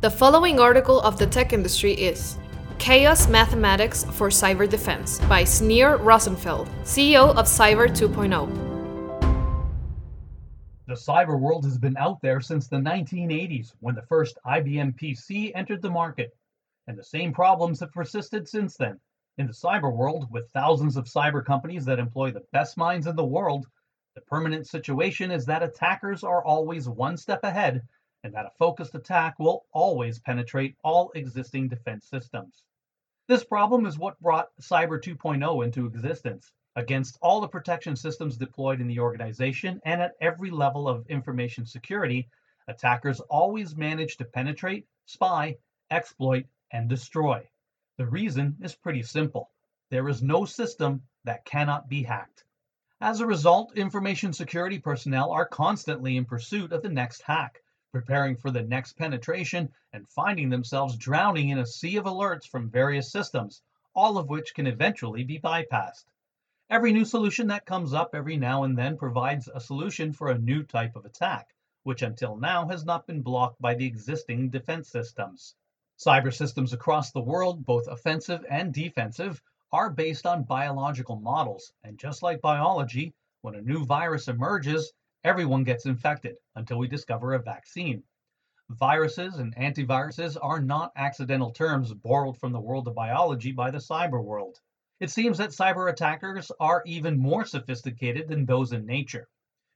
The following article of the tech industry is Chaos Mathematics for Cyber Defense by Sneer Rozenfeld, CEO of Cyber 2.0. The cyber world has been out there since the 1980s when the first IBM PC entered the market, and the same problems have persisted since then. In the cyber world, with thousands of cyber companies that employ the best minds in the world, the permanent situation is that attackers are always one step ahead and that a focused attack will always penetrate all existing defense systems. This problem is what brought Cyber 2.0 into existence. Against all the protection systems deployed in the organization and at every level of information security, attackers always manage to penetrate, spy, exploit, and destroy. The reason is pretty simple there is no system that cannot be hacked. As a result, information security personnel are constantly in pursuit of the next hack, preparing for the next penetration and finding themselves drowning in a sea of alerts from various systems, all of which can eventually be bypassed. Every new solution that comes up every now and then provides a solution for a new type of attack, which until now has not been blocked by the existing defense systems. Cyber systems across the world, both offensive and defensive, are based on biological models, and just like biology, when a new virus emerges, everyone gets infected until we discover a vaccine. Viruses and antiviruses are not accidental terms borrowed from the world of biology by the cyber world. It seems that cyber attackers are even more sophisticated than those in nature.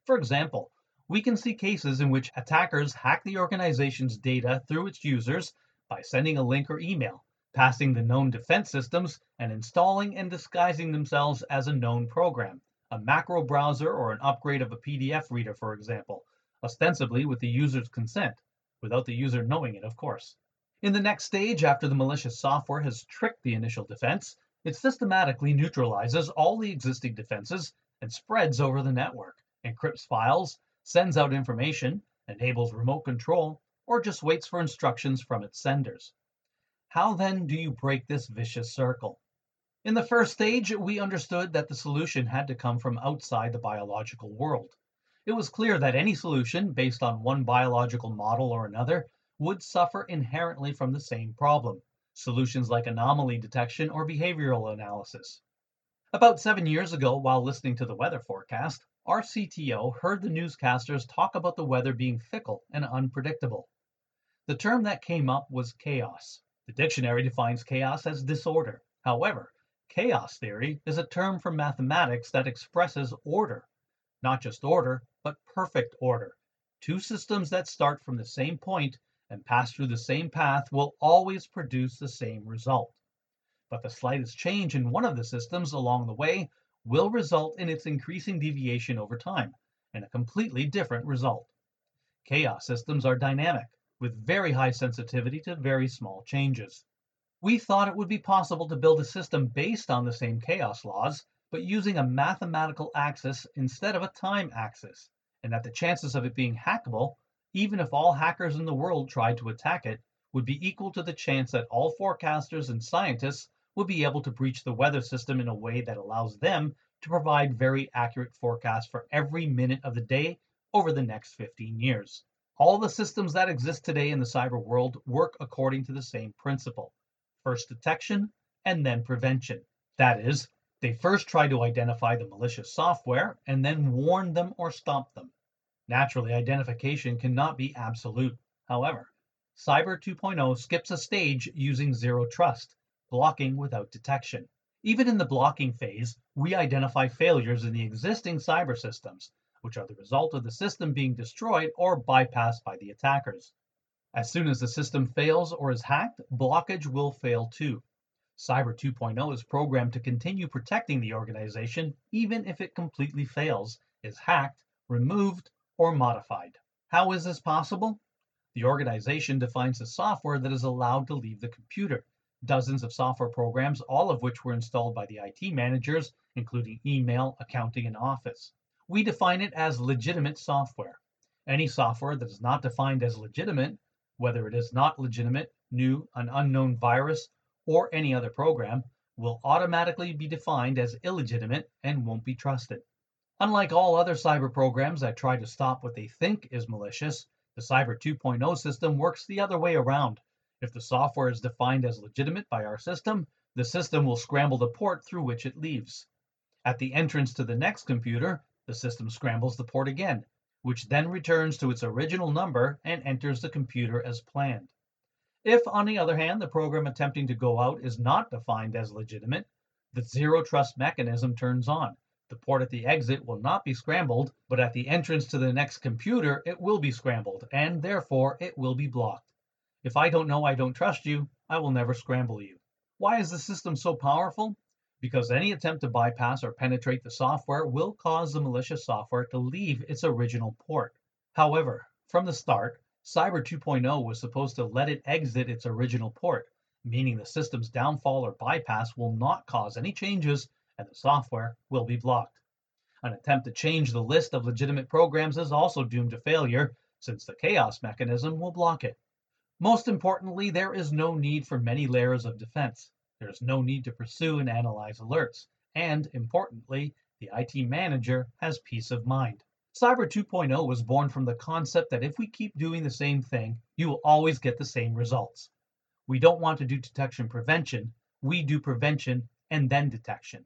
For example, we can see cases in which attackers hack the organization's data through its users by sending a link or email, passing the known defense systems, and installing and disguising themselves as a known program a macro browser or an upgrade of a PDF reader, for example, ostensibly with the user's consent, without the user knowing it, of course. In the next stage, after the malicious software has tricked the initial defense, it systematically neutralizes all the existing defenses and spreads over the network, encrypts files, sends out information, enables remote control, or just waits for instructions from its senders. How then do you break this vicious circle? In the first stage, we understood that the solution had to come from outside the biological world. It was clear that any solution based on one biological model or another would suffer inherently from the same problem solutions like anomaly detection or behavioral analysis. About seven years ago, while listening to the weather forecast, our CTO heard the newscasters talk about the weather being fickle and unpredictable. The term that came up was chaos. The dictionary defines chaos as disorder. However, Chaos theory is a term from mathematics that expresses order. Not just order, but perfect order. Two systems that start from the same point and pass through the same path will always produce the same result. But the slightest change in one of the systems along the way will result in its increasing deviation over time and a completely different result. Chaos systems are dynamic, with very high sensitivity to very small changes. We thought it would be possible to build a system based on the same chaos laws, but using a mathematical axis instead of a time axis, and that the chances of it being hackable, even if all hackers in the world tried to attack it, would be equal to the chance that all forecasters and scientists would be able to breach the weather system in a way that allows them to provide very accurate forecasts for every minute of the day over the next 15 years. All the systems that exist today in the cyber world work according to the same principle first detection, and then prevention. That is, they first try to identify the malicious software and then warn them or stop them. Naturally, identification cannot be absolute. However, Cyber 2.0 skips a stage using zero trust, blocking without detection. Even in the blocking phase, we identify failures in the existing cyber systems, which are the result of the system being destroyed or bypassed by the attackers. As soon as the system fails or is hacked, blockage will fail too. Cyber 2.0 is programmed to continue protecting the organization even if it completely fails, is hacked, removed, or modified. How is this possible? The organization defines the software that is allowed to leave the computer. Dozens of software programs, all of which were installed by the IT managers, including email, accounting, and office. We define it as legitimate software. Any software that is not defined as legitimate whether it is not legitimate, new, an unknown virus, or any other program, will automatically be defined as illegitimate and won't be trusted. Unlike all other cyber programs that try to stop what they think is malicious, The Cyber 2.0 system works the other way around. If the software is defined as legitimate by our system, the system will scramble the port through which it leaves. At the entrance to the next computer, the system scrambles the port again, which then returns to its original number and enters the computer as planned. If, on the other hand, the program attempting to go out is not defined as legitimate, the zero trust mechanism turns on. The port at the exit will not be scrambled, but at the entrance to the next computer, it will be scrambled, and therefore it will be blocked. If I don't know I don't trust you, I will never scramble you. Why is the system so powerful? Because any attempt to bypass or penetrate the software will cause the malicious software to leave its original port. However, from the start, Cyber 2.0 was supposed to let it exit its original port, meaning the system's downfall or bypass will not cause any changes and the software will be blocked. An attempt to change the list of legitimate programs is also doomed to failure, since the chaos mechanism will block it. Most importantly, there is no need for many layers of defense. There is no need to pursue and analyze alerts. And importantly, the IT manager has peace of mind. Cyber 2.0 was born from the concept that if we keep doing the same thing, you will always get the same results. We don't want to do detection prevention, we do prevention and then detection.